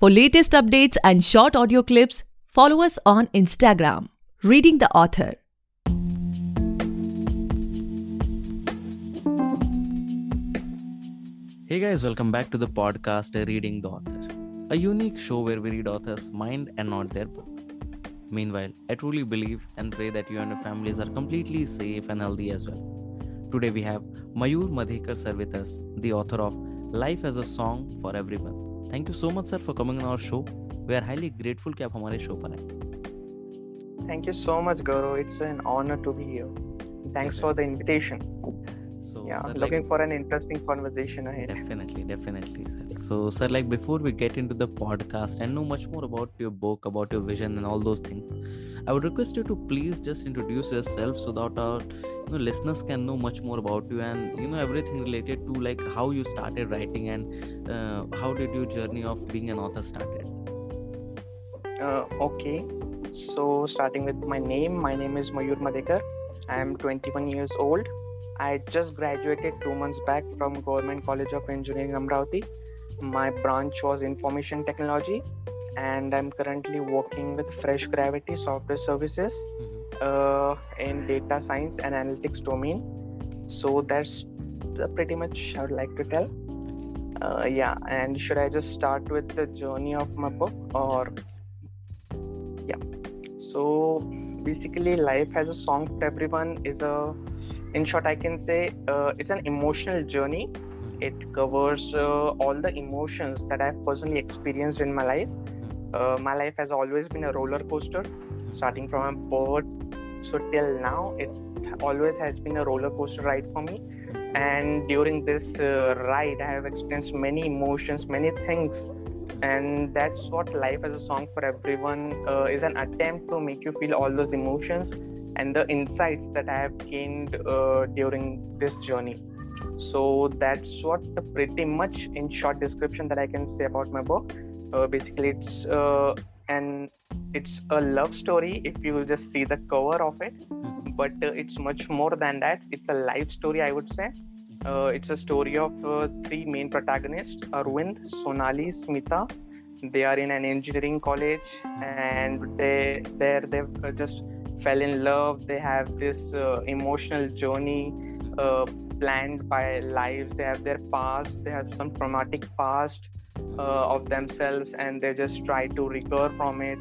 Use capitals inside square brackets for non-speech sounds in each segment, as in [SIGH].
For latest updates and short audio clips, follow us on Instagram, Reading the Author. Hey guys, welcome back to the podcast Reading the Author, a unique show where we read authors' mind and not their book. Meanwhile, I truly believe and pray that you and your families are completely safe and healthy as well. Today we have Mayur with us, the author of Life as a Song for Everyone. Thank you so much sir for coming on our show. We are highly grateful कि आप हमारे show पर आए. Thank you so much, Gaurav. It's an honor to be here. Thanks for the invitation. So Yeah, sir, looking like, for an interesting conversation ahead. definitely, definitely sir. So sir, like before we get into the podcast and know much more about your book, about your vision and all those things, I would request you to please just introduce yourself so that our you know, listeners can know much more about you and you know everything related to like how you started writing and uh, how did your journey of being an author started. Uh, okay, so starting with my name, my name is Mayur Madhekar. I am 21 years old. I just graduated two months back from Government College of Engineering Amravati. My branch was Information Technology, and I'm currently working with Fresh Gravity Software Services uh, in data science and analytics domain. So that's pretty much I would like to tell. Uh, yeah, and should I just start with the journey of my book or? Yeah. So basically, life has a song for everyone. Is a, in short, I can say uh, it's an emotional journey. It covers uh, all the emotions that I've personally experienced in my life. Uh, my life has always been a roller coaster, starting from a birth so till now it always has been a roller coaster ride for me. And during this uh, ride i have experienced many emotions many things. And that's what life as a song for everyone uh, is an attempt to make you feel all those emotions and the insights that i have gained uh, during this journey. So that's what pretty much in short description that i can say about my book uh, basically it's uh, an it's a love story if you will just see the cover of it. But uh, it's much more than that. It's a life story i would say. Uh, it's a story of uh, three main protagonists arvind sonali smita. They are in an engineering college and they there they uh, just fell in love. They have this uh, emotional journey uh, planned by lives they have their past. They have some traumatic past of themselves and they just try to recover from it.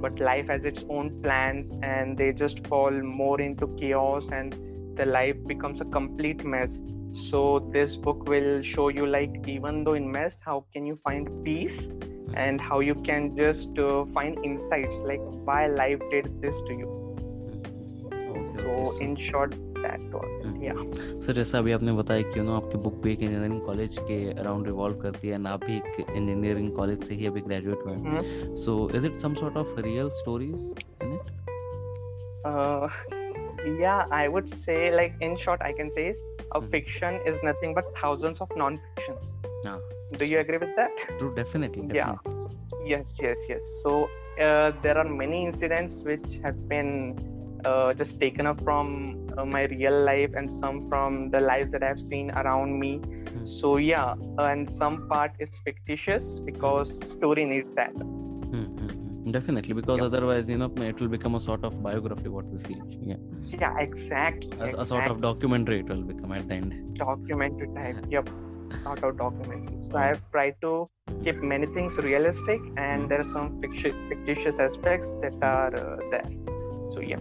But life has its own plans and they just fall more into chaos and the life becomes a complete mess. So this book will show you like even though in mess how can you find peace and how you can just uh, find insights like why life did this to you. Okay, so so- in short that was it. yeah sir जैसा अभी आपने बताया कि no आपकी book भी एक engineering college के around revolve करती है एंड आप भी एक इंजीनियरिंग कॉलेज से ही अभी ग्रेजुएट हुए हैं so is it some sort of real stories in it uh, yeah i would say like in short i can say is a Mhm. fiction is nothing but thousands of non-fictions Ah. do you agree with that true definitely Yeah. yes yes yes so uh, there are many incidents which have been uh, just taken up from uh, my real life and some from the life that i've seen around me. Hmm. So yeah and some part is fictitious because hmm. story needs that. Hmm, Definitely, because Yeah. otherwise, you know, it will become a sort of biography. What we feel, yeah, yeah exactly, a, a sort of documentary. It will become at the end. documentary type [LAUGHS] yep. Sort of documentary. So i have tried to keep many things realistic and there are some ficti- fictitious aspects that are uh, there. So yeah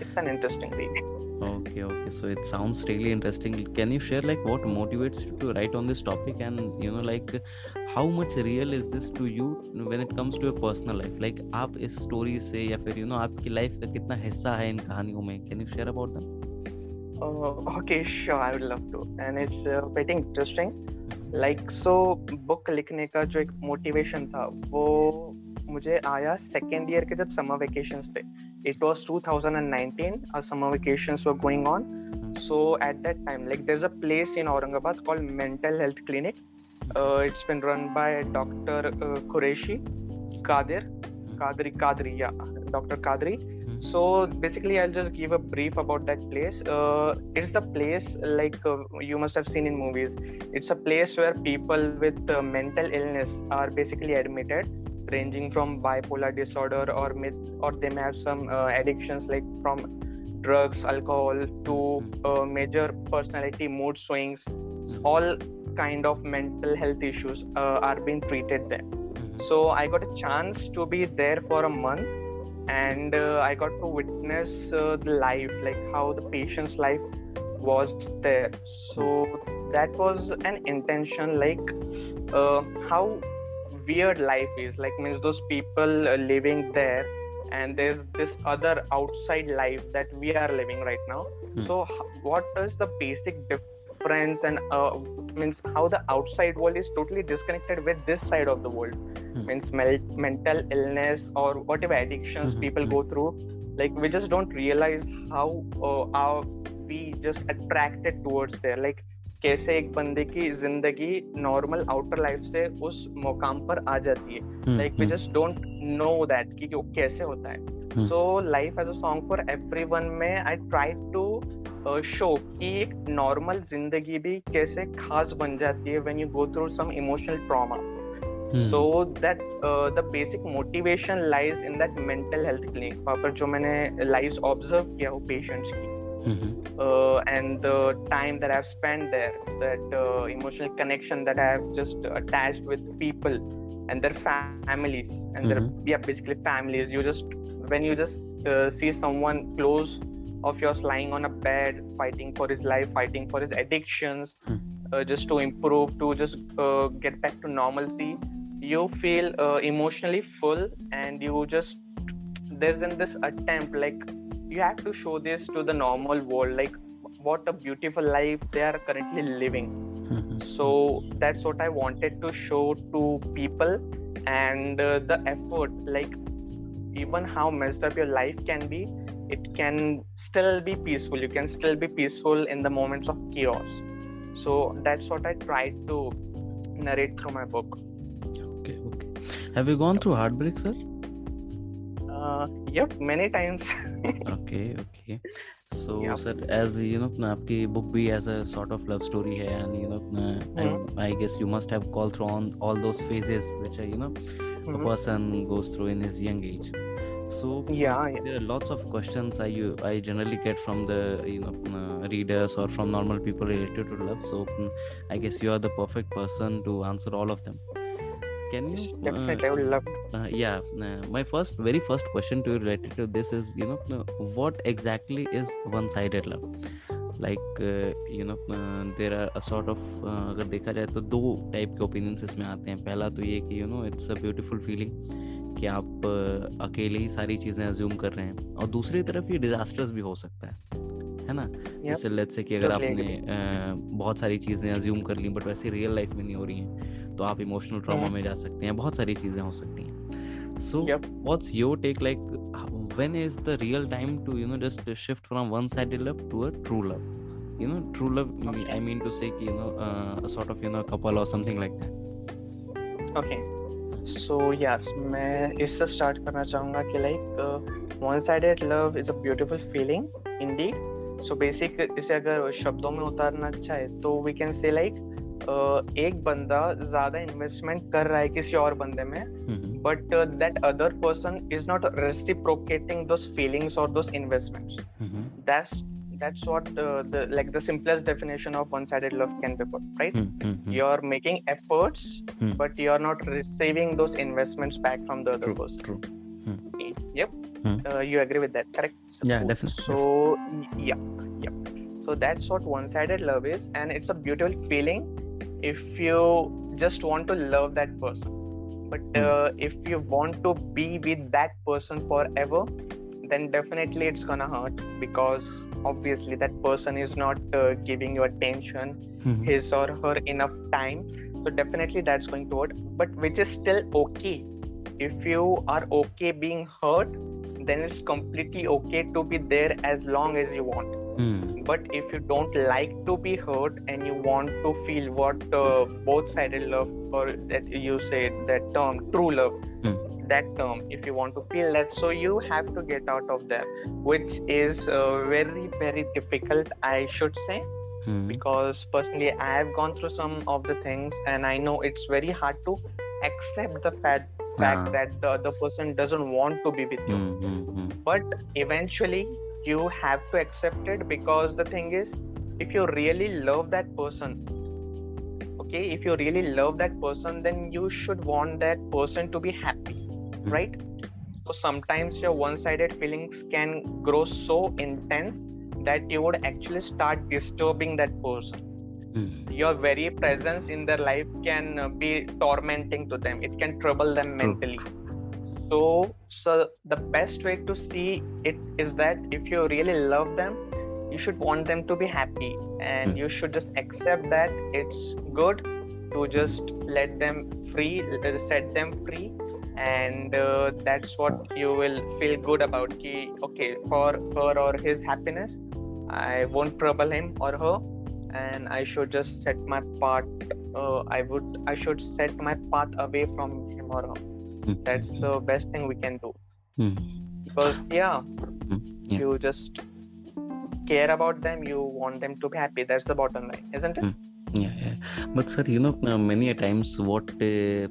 it's an interesting read Okay, okay. So it sounds really interesting. Can you share like what motivates you to write on this topic, and you know, like how much real is this to you when it comes to your personal life? Like आप इस story से या फिर you know आपकी life का कितना हिस्सा है इन कहानियों में? Can you share about them? uh, okay sure i would love to and it's uh, pretty interesting like so book लिखने का जो एक मोटिवेशन था वो मुझे आया सेकेंड ईयर के जब समर वेकेशंस थे it was 2019 our summer vacations were going on so at that time like there's a place in aurangabad called mental health clinic uh, it's been run by dr uh, qureshi kadir kadri kadri yeah dr kadri so basically i'll just give a brief about that place uh, it's the place like uh, you must have seen in movies it's a place where people with uh, mental illness are basically admitted ranging from bipolar disorder or myth, or they may have some uh, addictions like from drugs alcohol to uh, major personality mood swings. All kind of mental health issues uh, are being treated there. Mhm. so i got a chance to be there for a month and uh, i got to witness uh, the life like how the patient's life was there. So that was an intention like uh, how weird life is like means those people uh, living there and there's this other outside life that we are living right now Hmm. so what is the basic difference and uh, means how the outside world is totally disconnected with this side of the world Hmm. means mel- mental illness or whatever addictions Mhm, people mhm. go through like we just don't realize how uh, our, we just attracted towards there like कैसे एक बंदे की ज़िंदगी normal outer life से उस मुकाम पर आ जाती है। Like we just don't know that कि वो कैसे होता है। So life as a song for everyone में आई ट्राई टू शो कि एक नॉर्मल ज़िंदगी भी कैसे खास बन जाती है when you go through some emotional trauma that uh, the basic motivation lies in that mental health वहाँ पर जो मैंने लाइव ऑब्ज़र्व किया हो पेशेंट्स की। mm-hmm. uh, and the time that I've spent there, that uh, emotional connection that I've just attached with people and their families, and mm-hmm. their yeah, basically families. You just when you just uh, see someone close of yours lying on a bed, fighting for his life, fighting for his addictions, mm-hmm. just to improve, to just uh, get back to normalcy. You feel uh, emotionally full, and you just there's in this attempt like you have to show this to the normal world like what a beautiful life they are currently living. [LAUGHS] So that's what i wanted to show to people and uh, the effort like even how messed up your life can be it can still be peaceful. You can still be peaceful in the moments of chaos. So that's what i tried to narrate through my book. Okay okay. Have you gone through heartbreak sir? uh, yep many times [LAUGHS] okay okay so Yeah. sir as you know अपना आपकी book भी as a sort of love story है and you know अपना I, I guess you must have gone through on all those phases which are you know a Mhm. person goes through in his young age so yeah, yeah. there are lots of questions I you I generally get from the you know uh, readers or from normal people related to love. So mm, I guess you are the perfect person to answer all of them. Can you? uh, definitely i would love uh, yeah. Uh, my first, very first question to you related to this is you know uh, what exactly is one-sided love? Like uh, you know uh, there are a sort of uh, अगर देखा जाए तो दो type के opinions इसमें आते हैं पहला तो ये कि you know it's a beautiful feeling कि आप अ, अकेले ही सारी चीज़ें अज्यूम कर रहे हैं और दूसरी तरफ़ ये डिजास्टर्स भी हो सकता है है ना जैसे लेट्स से कि अगर आपने अ, बहुत सारी चीज़ें अज्यूम कर ली बट वैसे रियल लाइफ में नहीं हो रही हैं तो आप इमोशनल ट्रामा में जा सकते हैं बहुत सारी चीज़ें हो सकती हैं। So what's your take like when is the real time to you know just shift from one side love to a true love you know true love I mean to say कि you know a sort of you know couple और something like that okay so yes मैं इससे start करना चाहूँगा कि like one sided love is a beautiful feeling in so basic इसे अगर शब्दों में उतारना चाहे तो वी कैन से लाइक एक बंदा ज़्यादा इन्वेस्टमेंट कर रहा है किसी और बंदे में Mhm. But that other person is not reciprocating those feelings और those investments Mhm. that's that's what uh, the like the simplest definition of one-sided love can be put right Mhm. Mhm. you're making efforts Hmm. but you're not receiving those investments back from the other true person true Mm. yep Hmm. uh, you agree with that correct Suppose. Yeah, definitely, so y- yeah so that's what one-sided love is and it's a beautiful feeling if you just want to love that person but Hmm. uh, if you want to be with that person forever then definitely it's gonna hurt because obviously that person is not uh, giving you attention Mhm. his or her enough time so definitely that's going to hurt but which is still okay if you are okay being hurt then it's completely okay to be there as long as you want Hmm. but if you don't like to be hurt and you want to feel what uh, both sided love or that you say that term true love Hmm. that term if you want to feel that so you have to get out of there which is uh, very very difficult i should say Hmm. because personally i have gone through some of the things and i know it's very hard to accept the fact, fact Ah. that the other person doesn't want to be with you Hmm, hmm, hmm. but eventually you have to accept it because the thing is if you really love that person okay if you really love that person then you should want that person to be happy right? So sometimes your one-sided feelings can grow so intense that you would actually start disturbing that person. Hmm. your very presence in their life can uh, be tormenting to them. It can trouble them True. So so the best way to see it is that if you really love them you should want them to be happy. And Hmm. you should just accept that it's good to just let them free uh, set them free. And uh, that's what you will feel good about. Ki, okay for her or his happiness i won't trouble him or her. And i should just set my part uh, i would i should set my path away from him or her Hmm. [LAUGHS] that's the best thing we can do Hmm. because yeah, yeah. you just care about them you want them to be happy that's the bottom line isn't it Hmm. yeah, yeah but sir you know uh, many a times what uh,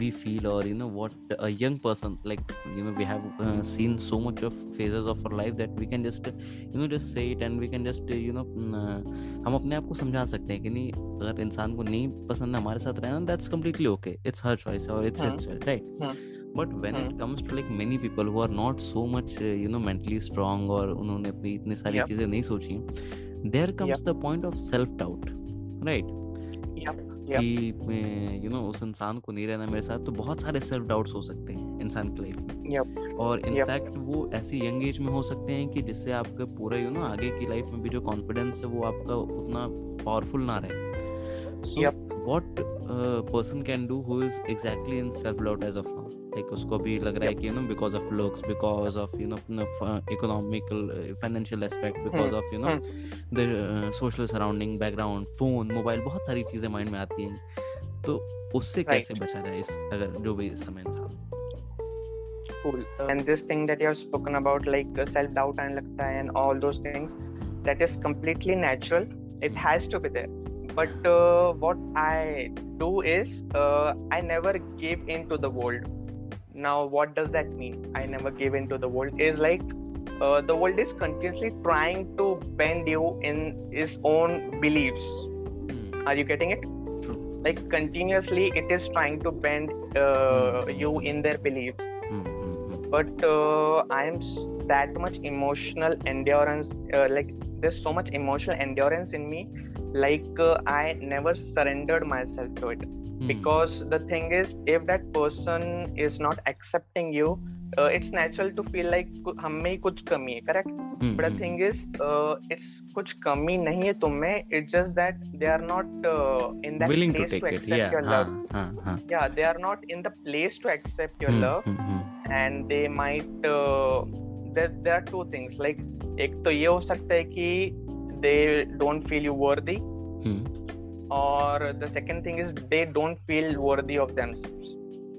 we feel or you know what a young person like you know we have uh, seen so much of phases of our life that we can just you know just say it and we can just uh, you know uh, हम अपने आप को समझा सकते हैं कि नहीं अगर इंसान को नहीं पसंद है हमारे साथ रहना that's completely okay it's her choice और इट्स हाँ, इट्स राइट हाँ, बट व्हेन इट हाँ। Comes to like many people who are not so much you know mentally strong और उन्होंने अपनी इतनी सारी Yep. चीज़ें नहीं सोची there comes the point of self doubt right Yep, मैं यू नो उस इंसान को नहीं रहना मेरे साथ तो बहुत सारे सेल्फ डाउट्स हो सकते हैं इंसान की लाइफ में। Yep. और Yep. इनफैक्ट वो ऐसी यंग एज में हो सकते हैं कि जिससे आपका पूरा यू नो आगे की लाइफ में भी जो कॉन्फिडेंस है वो आपका उतना पावरफुल ना रहे। So what what person can do who is exactly in self doubt as of now like उसको भी लग रहा है कि you know because of looks because of you know economical financial aspect because of you know the social surrounding background phone mobile बहुत सारी चीज़ें mind में आती हैं तो उससे कैसे बचा जाए इस अगर जो भी समय था cool Uh, and this thing that you have spoken about like uh, self doubt and lagta hai and all those things that is completely natural it has to be there but uh, what i do is uh, i never give in to the world now what does that mean? I never give in to the world. Is like uh, the world is continuously trying to bend you in its own beliefs. Are you getting it? True. like continuously it is trying to bend uh, Hmm. you in their beliefs. Hmm. but uh, i'm that much emotional endurance uh, like there's so much emotional endurance in me like uh, i never surrendered myself to it Hmm. because the thing is if that person is not accepting you uh, it's natural to feel like हम में ही कुछ कमी है correct Hmm, but the hmm. thing is uh, it's कुछ कमी नहीं है तुम में it's just that they are not uh, in that willing to take to it yeah your हाँ, love हाँ, हाँ. yeah they are not in the place to accept your Hmm, love hmm, hmm. and they might uh, there, there are two things like एक तो ये हो सकता है कि they don't feel you worthy Hmm. और the second thing is they don't feel worthy of themselves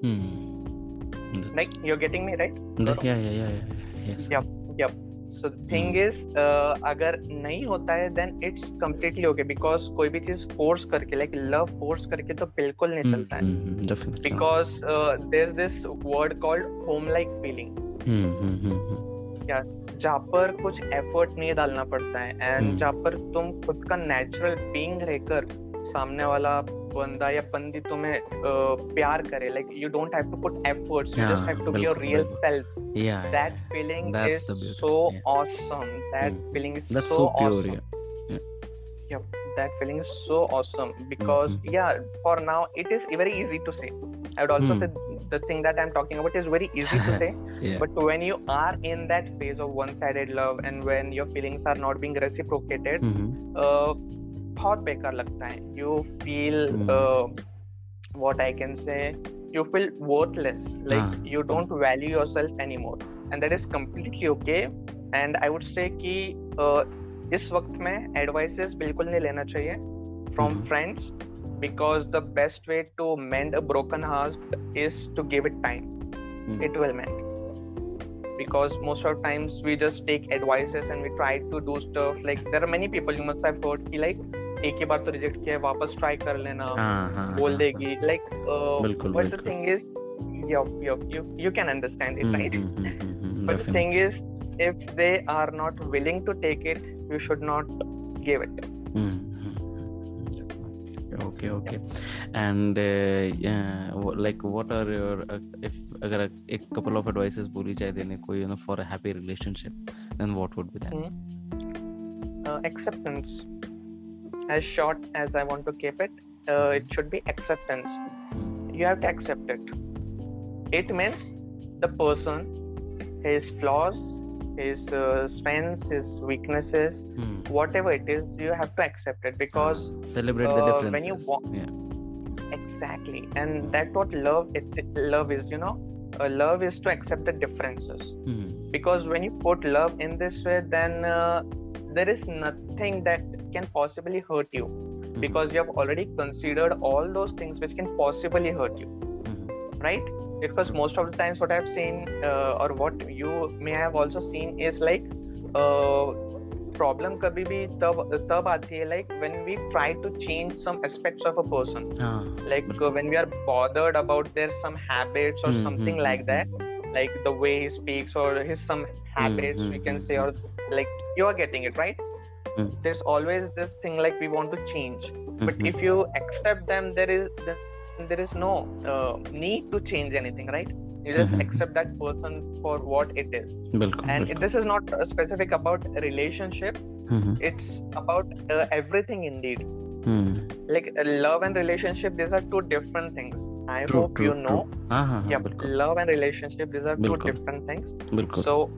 hmm like you are getting me right yeah yeah yeah yes yup yup so thing is अगर नहीं होता है then it's completely okay because कोई भी चीज़ force करके like love force करके तो बिल्कुल नहीं चलता है। Because there is this word called home like feeling जहाँ पर कुछ एफर्ट नहीं डालना पड़ता है एंड जहाँ पर तुम खुद का नेचुरल बींग रहकर सामने वाला बंदा या बंदी तुम्हें uh, प्यार करे like you don't have to put efforts you just हाँ, have to be your real self that Hmm. feeling is that's so, so pure awesome yeah yep that feeling is so awesome because Mhm. yeah for now it is very easy to say i would also Hmm. say the thing that i'm talking about is very easy to say yeah but when you are in that phase of one-sided love and when your feelings are not being reciprocated Mhm. uh, बहुत बेकार लगता है। You feel what I can say you feel worthless like you don't value yourself anymore and that is completely okay and I would say इस वक्त में advices बिल्कुल नहीं लेना चाहिए from friends because the best way to mend a broken heart is to give it time it will mend because most of times we just take advices and we try to do stuff. Like there are many people you must have heard he like एक ही बार तो reject किया है वापस try कर लेना हाँ हाँ बोल हाँ, देगी uh, you can understand it hmm, right hmm, hmm, hmm, hmm, but the definitely. thing if they are not willing to take it you should not give it Hmm, hmm, hmm, okay okay and uh, yeah like what are your uh, if अगर एक couple of advices बोली जाए देने को you know for a happy relationship then what would be that Hmm. uh, acceptance as short as i want to keep it uh, it should be acceptance. You have to accept it. It means the person his flaws his uh, strengths his weaknesses Hmm. whatever it is you have to accept it because celebrate the uh, differences. when you wa- yeah. Exactly. And that's what love it, love is you know? Uh, love is to accept the differences. Hmm. because when you put love in this way then uh, there is nothing that can possibly hurt you Hmm. because you have already considered all those things which can possibly hurt you Hmm. right because most of the times what i've seen uh, or what you may have also seen is like uh, problem kabhi bhi tab tab aati hai like when we try to change some aspects of a person हाँ like uh, बिल्कुल। when we are bothered about their some habits or Hmm, something hmm, like hmm, that like the way he speaks or his some habits hmm, we can hmm, say or like you are getting it right mm. there's always this thing like we want to change. Mm-hmm. but if you accept them there is there is no uh, need to change anything right? You just mm-hmm. accept that person for what it is. And this is not specific about relationship. Mm-hmm. it's about uh, everything indeed. Mm. like uh, love and relationship these are two different things. I true, hope true, you know. Yeah love and relationship these are two different things. So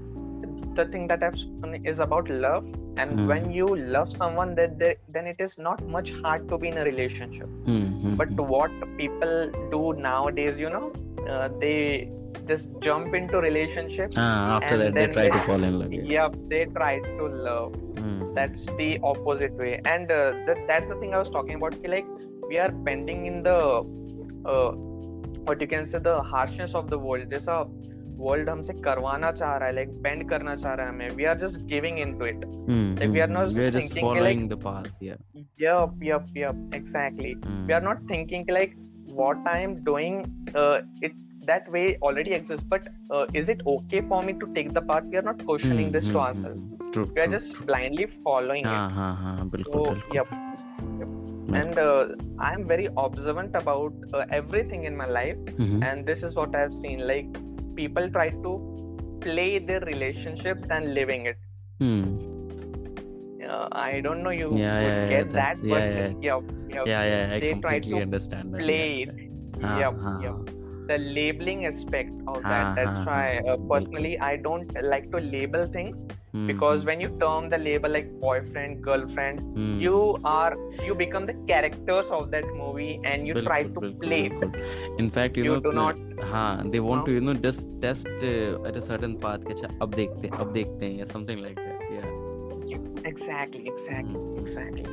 the thing that I've spoken is about love. And mm. when you love someone, that then it is not much hard to be in a relationship. Mm-hmm. But what people do nowadays, you know, uh, they just jump into relationship. Ah, after that, they try they, to fall in love. Yeah. Yep, they try to love. Mm. That's the opposite way. And uh, that, that's the thing I was talking about. Like, we are bending in the, uh, what you can say, the harshness of the world. There's a world हमसे करवाना चाह रहा है like bend करना चाह रहा है हमें। We are just giving in to it like we are not we are just following the path yeah yup yup yup exactly we are not thinking like what I am doing it that way already exist but is it okay for me to take the path we are not questioning this to answer we are just blindly following हाँ हाँ हाँ बिल्कुल बिल्कुल yup And uh, I am very observant about uh, everything in my life, mm-hmm. and this is what I have seen. Like people try to play their relationships and living it. Hmm. Uh, I don't know you yeah, yeah, get that, but yeah, yeah, yeah, yeah, yeah they try to understand play yeah, yeah, the labeling aspect of हाँ, that that's हाँ, why हाँ, uh, बिल्कुल। personally i don't like to label things hmm, because hmm, when you term the label like boyfriend girlfriend hmm, you are you become the characters of that movie and you try बिल्कुल, to बिल्कुल, play it बिल्कुल. In fact, you, You know, do the- not- हाँ, they want हाँ. to, you know, just test uh, at a certain path. कि अच्छा अब देखते हैं, अब देखते हैं, या something like that. Yeah. Yes, exactly exactly hmm, exactly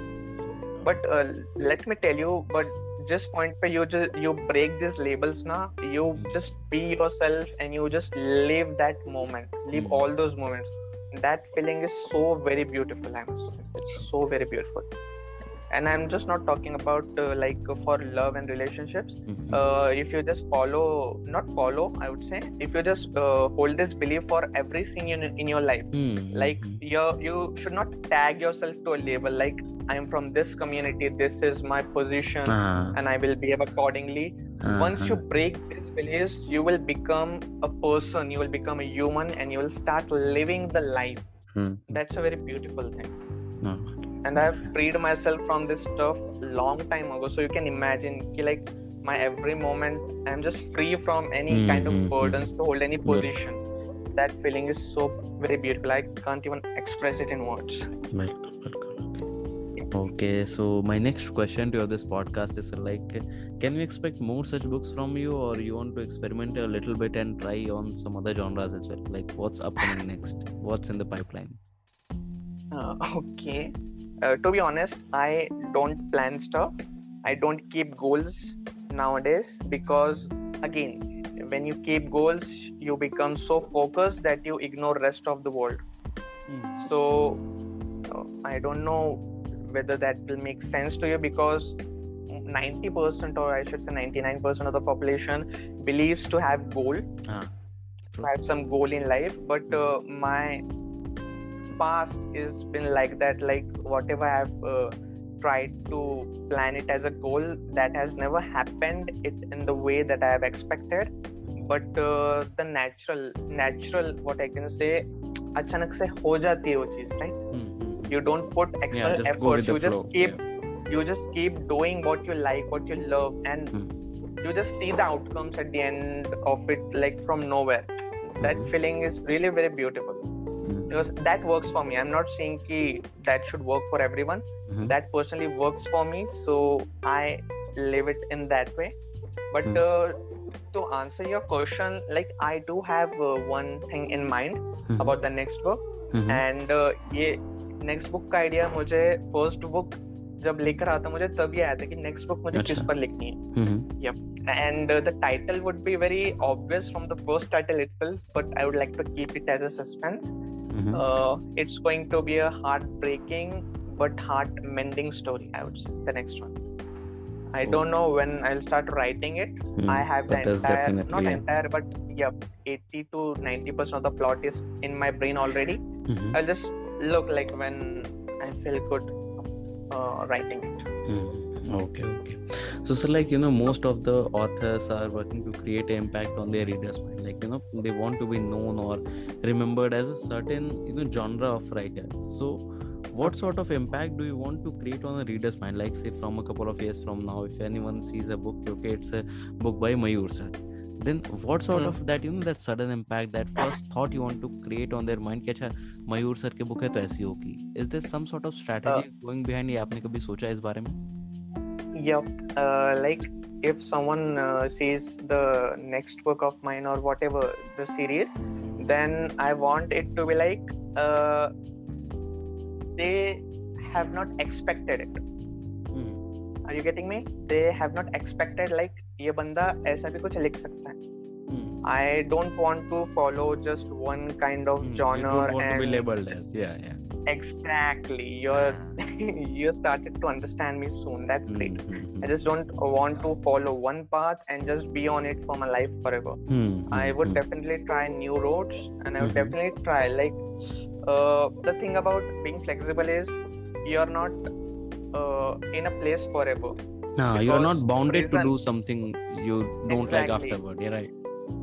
but uh, let me tell you but just point where you just you break these labels now you Hmm. just be yourself and you just live that moment live Hmm. all those moments that feeling is so very beautiful i must it's so very beautiful and i'm just not talking about uh, like for love and relationships mm-hmm. uh, if you just follow not follow i would say if you just uh, hold this belief for everything in, in your life mm-hmm. like you you should not tag yourself to a label like i'm from this community this is my position uh-huh. and i will behave accordingly uh-huh. once you break these beliefs you will become a person you will become a human and you will start living the life mm-hmm. that's a very beautiful thing no and i've freed myself from this stuff long time ago. So you can imagine like my every moment i'm just free from any mm-hmm. kind of hmm, hmm. burdens to hold any position. Yeah. that feeling is so very beautiful. I can't even express it in words. Okay so my next question to you, this podcast is like can we expect more such books from you or you want to experiment a little bit and try on some other genres as well? Like what's upcoming next? What's in the pipeline? Uh, [LAUGHS] okay. Uh, to be honest, I don't plan stuff. I don't keep goals nowadays because, again, when you keep goals you become so focused that you ignore rest of the world Hmm. so uh, i don't know whether that will make sense to you because 90% or i should say 99% of the population believes to have goal Ah, to have some goal in life but uh, my past is been like that like whatever i have uh, tried to plan it as a goal that has never happened it in the way that i have expected but uh, the natural natural what i can say अचानक से हो जाती है वो चीज right hmm, hmm. you don't put extra yeah, just go with efforts the you just flow. keep yeah. you just keep doing what you like what you love and Hmm. you just see the outcomes at the end of it like from nowhere that Mhm. feeling is really very beautiful Hmm. because that works for me i'm not saying ki that should work for everyone Mhm. that personally works for me so i live it in that way but mm-hmm. uh, to answer your question like i do have uh, one thing in mind Mhm. about the next book Mhm. And ये next book का idea मुझे first book जब लेकर आता मुझे तभी आया था कि नेक्स्ट बुक मुझे किस अच्छा। पर लिखनी है Mhm. And the title would be very obvious from the first title itself but i would like to keep it as a suspense Mhm. uh, it's going to be a heartbreaking but heart mending story i would say the next one i don't know when i'll start writing it Hmm. i have the entire not yeah. entire but yeah 80 to 90 percent of the plot is in my brain already Mhm. I'll just look like when I feel good uh, writing it. Hmm. Okay, okay. So, so like you know, most of the authors are working to create an impact on their readers' mind. Like you know, they want to be known or remembered as a certain you know genre of writer. So, what sort of impact do you want to create on a reader's mind? Like say, from a couple of years from now, if anyone sees a book, okay, it's a book by Mayur sir. Then what sort Hmm. of that you know that sudden impact, that first thought you want to create on their mind? कि अच्छा मयूर sir की book है तो ऐसी होगी. Is there some sort of strategy uh, going behind? ये आपने कभी सोचा इस बारे में? Yep. Uh, like if someone uh, sees the next book of mine or whatever the series, then I want it to be like uh, they have not expected it. Hmm. Are you getting me? They have not expected like ये बंदा ऐसा भी कुछ लिख सकता है. Hmm. I don't want to follow just one kind of Hmm, genre you don't want and to be labeled as yeah yeah exactly. You're [LAUGHS] you started to understand me soon. That's great. Hmm, hmm, i just don't want to follow one path and just be on it for my life forever. Hmm, i would hmm. definitely try new roads and i would Mhm. definitely try like uh, the thing about being flexible is you're not uh, in a place forever. Nah, you're not bounded to do something you don't like afterward. You're right.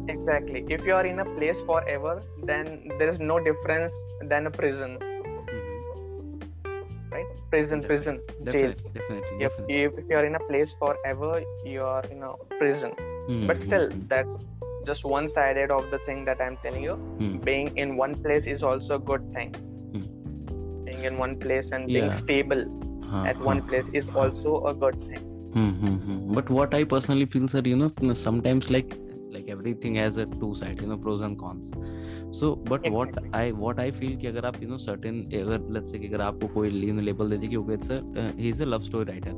Exactly. If you are in a place forever then there is no difference than a prison prison Definitely. prison jail definitely definitely, if, definitely. if, if you're in a place forever you are in a prison Hmm, but hmm, still hmm, that's just one sided of the thing that i'm telling you hmm. being in one place is also a good thing Hmm. being in one place and being Yeah. stable Huh, at one place is also a good thing Hmm. But what I personally feel, sir, you know, sometimes like like everything has a two sides, you know, pros and cons. So, but what Exactly. I what I feel कि अगर आप you know certain अगर say कि अगर आपको कोई know, label दे दी कि sir uh, he is a love story writer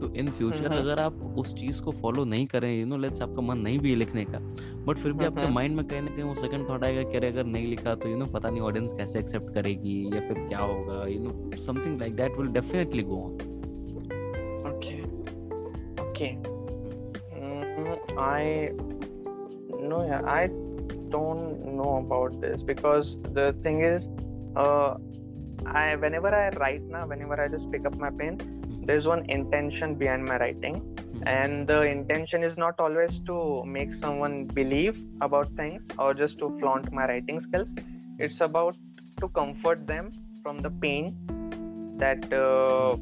तो in future हम्म। अगर आप उस चीज़ को follow नहीं करें you know let's आपका मन नहीं भी है लिखने का बट फिर भी आपके। माइंड में कहीं ना कहीं वो सेकंड थॉट आएगा कि अरे अगर नहीं लिखा तो यू नो पता नहीं ऑडियंस कैसे एक्सेप्ट करेगी या फिर क्या होगा you know something like that will definitely go on okay okay mm, i no yeah i don't know about this because the thing is uh i whenever i write now whenever i just pick up my pen there's one intention behind my writing. And the intention is not always to make someone believe about things or just to flaunt my writing skills. It's about to comfort them from the pain that uh,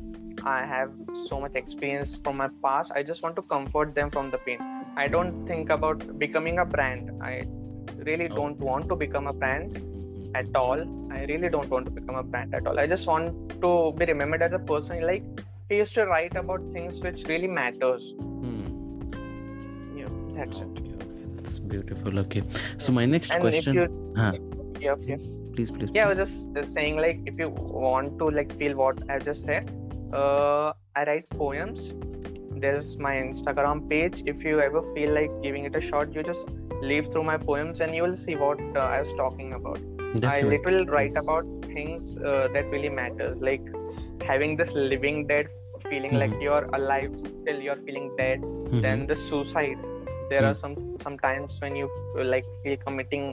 i have so much experience from my past. I just want to comfort them from the pain. I don't think about becoming a brand. I really Oh. don't want to become a brand at all i really don't want to become a brand at all i just want to be remembered as a person like he used to write about things which really matters Hmm. yeah that's it Okay, that's beautiful. Okay, so my next and question. you Huh. yeah, yes Please, please. yeah i was just saying like if you want to like feel what i just said uh, i write poems there's my Instagram page. If you ever feel like giving it a shot, you just leave through my poems and you will see what uh, I was talking about. I Definitely. literally write about things uh, that really matters, like having this living dead feeling like Mhm. you're alive still you're feeling dead. Mhm. Then the suicide. There are Mhm. some sometimes when you uh, like feel committing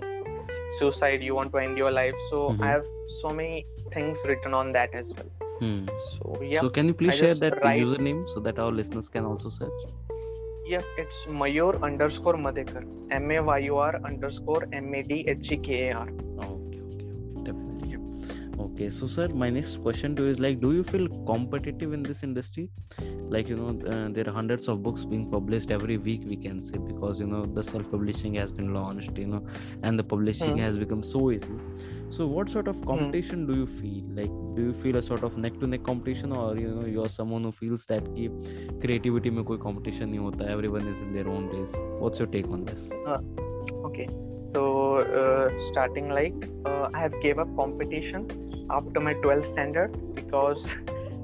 suicide, you want to end your life. So Mhm. I have so many things written on that as well. Hmm. So yeah, So can you please I share that write- username so that our listeners can also search? yeah, it's Mayur underscore Madhekar. M A Y U R underscore M A D H E K A R. Okay, okay, okay, definitely okay so sir my next question to you is like do you feel competitive in this industry? Like you know uh, there are hundreds of books being published every week we can say because you know the self publishing has been launched you know and the publishing mm. has become so easy. So what sort of hmm. competition mm. do you feel? Like do you feel a sort of neck to neck competition or you know you're someone who feels that creativity mein koi competition nahi hota everyone is in their own race what's your take on this? Uh, okay. So uh, starting like uh, I have gave up competition after my 12th standard because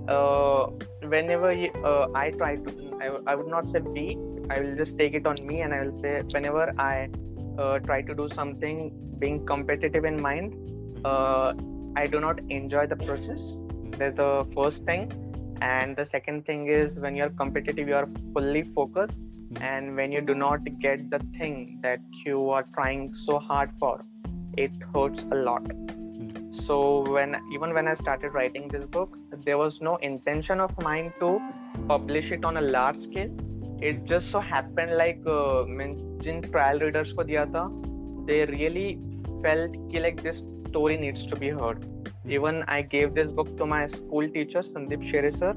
uh, whenever uh, I try to, I, I would not say be I will just take it on me and I will say whenever I uh, try to do something being competitive in mind, uh, I do not enjoy the process. That's the first thing. And the second thing is when you're competitive, you are fully focused and when you do not get the thing that you are trying so hard for it hurts a lot so when even when i started writing this book there was no intention of mine to publish it on a large scale it just so happened like uh, मैं जिन trial readers को दिया था they really felt कि like this story needs to be heard even i gave this book to my school teacher sandeep shere sir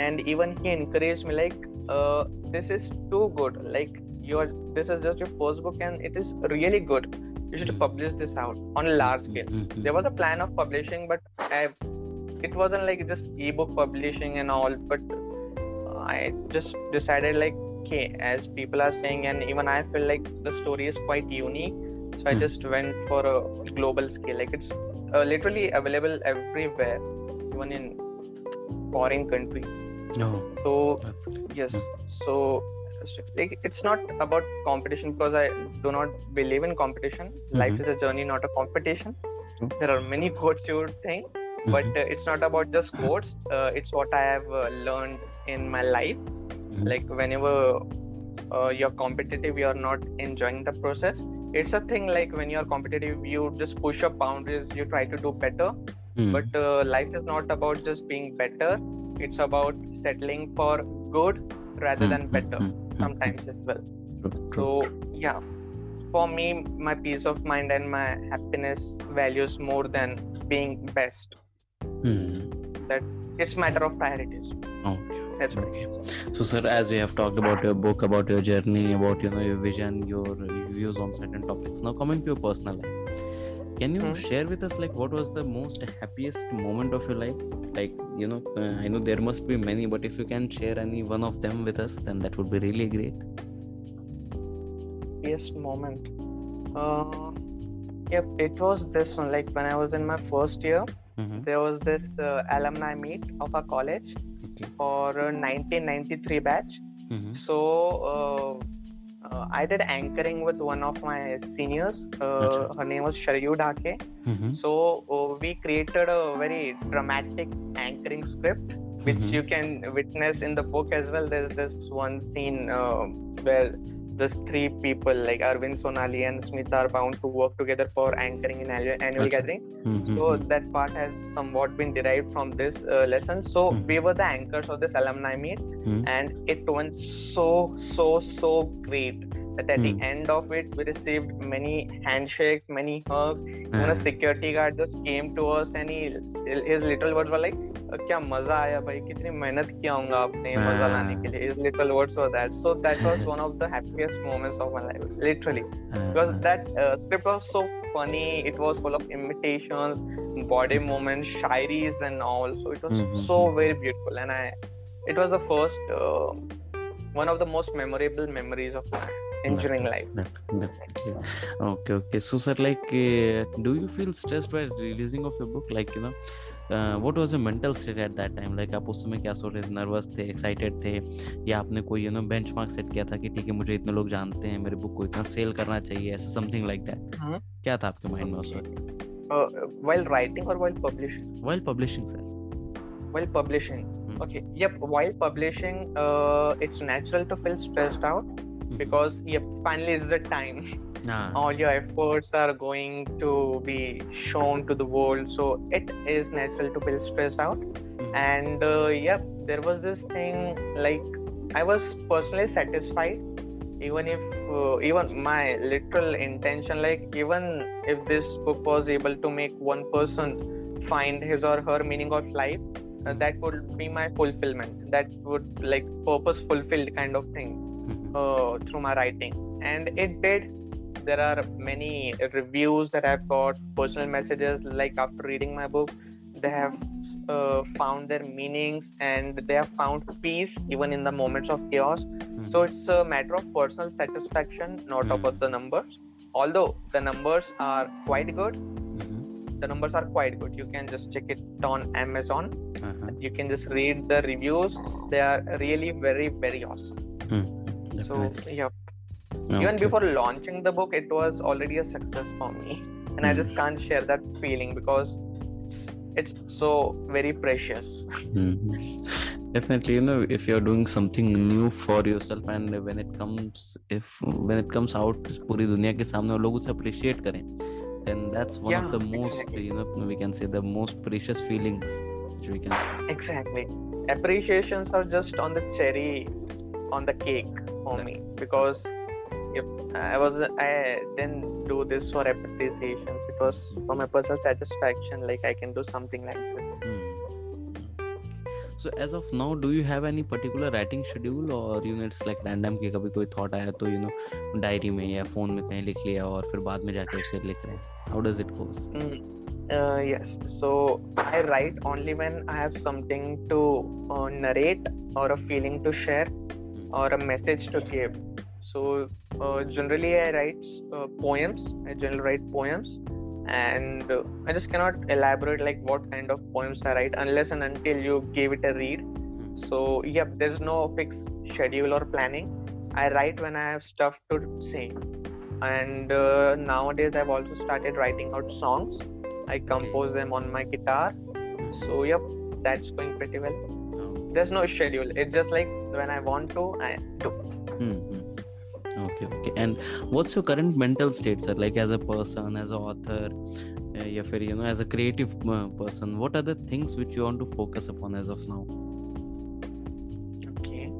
and even he encouraged me like uh, this is too good like your this is just your first book and it is really good you should Mhm. publish this out on a large scale Mhm. there was a plan of publishing but I, it wasn't like just ebook publishing and all but i just decided like okay as people are saying and even i feel like the story is quite unique so i Hmm. just went for a global scale like it's uh, literally available everywhere even in foreign countries Oh, so yes. So like, it's not about competition because i do not believe in competition. Life Mhm. is a journey not a competition. There are many quotes you would think but Mhm. uh, it's not about just quotes. Uh, it's what i have uh, learned in my life. Mhm. like whenever uh, you're competitive you're not enjoying the process. It's a thing like when you're competitive you just push up boundaries you try to do better. Mhm. but uh, life is not about just being better it's about settling for good rather than Mhm, better mhm, sometimes as well. So yeah. For me my peace of mind and my happiness values more than being best. That it's matter of priorities. Oh, that's what okay. it is So, sir, as we have talked about your book, about your journey, about you know your vision, your views on certain topics. Now, coming to your personal life, can you Hmm. share with us like what was the most happiest moment of your life? Like you know, uh, I know there must be many, but if you can share any one of them with us, then that would be really great. happiest moment uh yep it was this one like when i was in my first year Mhm. there was this uh, alumni meet of our college Okay. for uh, 1993 batch Mhm. so uh, i did anchoring with one of my seniors uh, her name was Sharayu Dhake. Mhm. so uh, we created a very dramatic anchoring script which Mhm. you can witness in the book as well there's this one scene uh, where these three people like arvind sonali and Smita are bound to work together for anchoring in annual, annual gathering Mhm. so that part has somewhat been derived from this uh, lesson so Mhm. we were the anchors of this alumni meet Mhm. and it went so so so great that at Hmm. the end of it we received many handshakes many hugs even a Ah. security guard just came to us and he his little words were like क्या मजा आया भाई कितनी मेहनत किया होगा आपने ये मजा लाने के लिए his little words were that so that was one of the happiest moments of my life literally because Ah. that uh, script was so funny it was full of imitations body movements shairis and all so it was Mhm. so very beautiful and i it was the first uh, one of the most memorable memories of my Engineering life Def- Definitely. Okay, okay. So, sir, like, uh, do you feel stressed by releasing of your book? Like, you know, what was your mental state at that time like आप उस समय क्या सोच रहे थे nervous थे excited थे या आपने कोई यू नो बेंचमार्क सेट किया था कि ठीक है मुझे इतने लोग जानते हैं मेरे बुक को इतना सेल करना चाहिए ऐसा समथिंग लाइक दैट क्या था आपके माइंड में उस वक्त while writing or while publishing while publishing sir while publishing Hmm. okay yep while publishing uh, it's natural to feel stressed out Mhm. Because yep finally it's the time. [LAUGHS] Ah, all your efforts are going to be shown to the world so it is natural to feel stressed out. Mhm. and uh, yep there was this thing like i was personally satisfied even if uh, even my literal intention like even if this book was able to make one person find his or her meaning of life uh, that would be my fulfillment that would like purpose fulfilled kind of thing. Uh, through my writing. And it did. There are many reviews that i've got personal messages like after reading my book they have uh, found their meanings and they have found peace even in the moments of chaos. Mhm. so it's a matter of personal satisfaction not Mm. about the numbers. Although the numbers are quite good. Mhm. the numbers are quite good. You can just check it on amazon. Uh-huh. you can just read the reviews. They are really very very awesome so Definitely. yeah even Okay. before launching the book it was already a success for me and i Mm. just can't share that feeling because it's so very precious Mhm. Definitely, you know, if you're doing something new for yourself and when it comes, if when it comes out पूरी दुनिया के सामने और लोग उसे appreciate करें, then that's one of Yeah, the most, exactly. you know, we can say the most precious feelings which we can. exactly appreciations are just on the cherry on the cake for Yeah. me because if i was i didn't do this for appreciations it was for my personal satisfaction like i can do something like this Hmm. So as of now, do you have any particular writing schedule or you know it's like random कि कभी कोई thought आया तो you know diary में या phone में कहीं लिख लिया और फिर बाद में जाके उसे लिख रहे हैं how does it goes Mm, uh, yes. So I write only when I have something to uh, narrate or a feeling to share or a message to give. So uh, generally I write uh, poems. I generally write poems, and uh, I just cannot elaborate like what kind of poems I write unless and until you give it a read. So yep, there's no fixed schedule or planning. I write when I have stuff to say and uh, nowadays i've also started writing out songs i compose them on my guitar so yep that's going pretty well there's no schedule. It's just like when i want to i do. Mm-hmm. okay okay. And what's your current mental state sir? Like as a person as an author uh, you know as a creative uh, person what are the things which you want to focus upon as of now? Okay.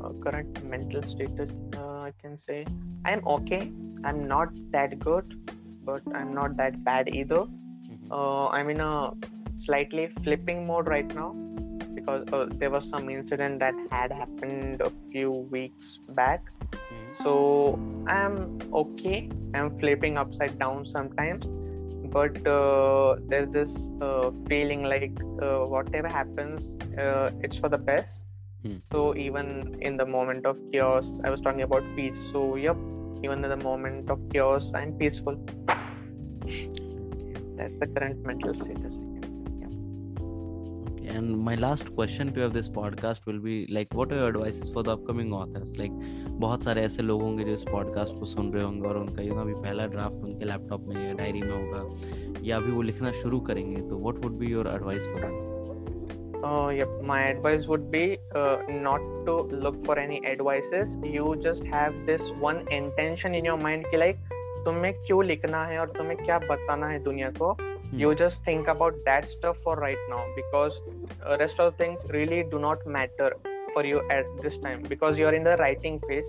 Uh, current mental status uh, i can say i'm okay. I'm not that good but i'm not that bad either. Mm-hmm. Uh, i'm in a slightly flipping mode right now because uh, there was some incident that had happened a few weeks back. So i'm okay. I'm flipping upside down sometimes. But uh, there's this uh, feeling like uh, whatever happens uh, it's for the best. Hmm. so even in the moment of chaos i was talking about peace. So yep even in the moment of chaos i'm peaceful. That's the current mental status and my last question to have this podcast will be like, what are your advices for the upcoming authors? Like, बहुत सारे ऐसे लोग होंगे जो इस podcast को सुन रहे होंगे और उनका यू नो अभी पहला ड्राफ्ट उनके लैपटॉप में या डायरी में होगा या अभी वो लिखना शुरू करेंगे तो what would be your advice for them Uh, yep, my advice would be uh, not to look for any advices. You just have this one intention in your mind कि like तुम्हें क्यों लिखना है और तुम्हें क्या बताना है दुनिया को. You just think about that stuff for right now because uh, rest of things really do not matter for you at this time because you are in the writing phase.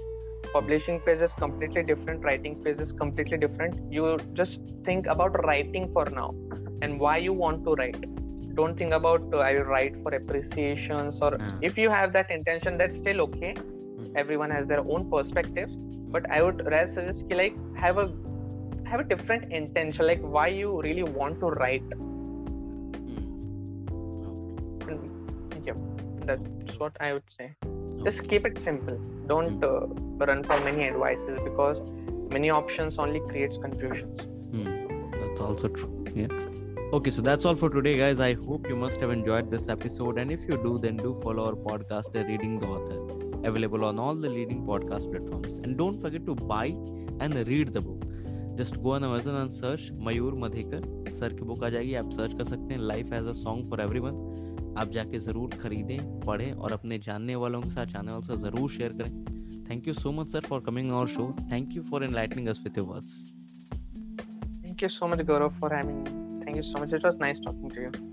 Publishing phase is completely different. Writing phase is completely different. You just think about writing for now and why you want to write don't think about uh, I will write for appreciations or Ah. if you have that intention, that's still okay. Everyone has their own perspective, but I would rather suggest like have a have a different intention, like why you really want to write. Hmm. And, yep, that's what I would say. Just keep it simple. Don't hmm. uh, run for many advices because many options only creates confusions. Hmm. that's also true yeah Okay, so that's all for today, guys. I hope you must have enjoyed this episode. And if you do, then do follow our podcast, Reading the Author, available on all the leading podcast platforms. And don't forget to buy and read the book. Just go on Amazon and search Mayur Madhekar. Sir की book आ जाएगी। आप search कर सकते हैं life as a song for every आप जाके ज़रूर खरीदें, पढ़ें और अपने जानने वालों के साथ, जानने वालों से ज़रूर शेयर करें। Thank you so much sir for coming our show thank you for enlightening us with your words thank you so much Gaurav for having thank you so much it was nice talking to you.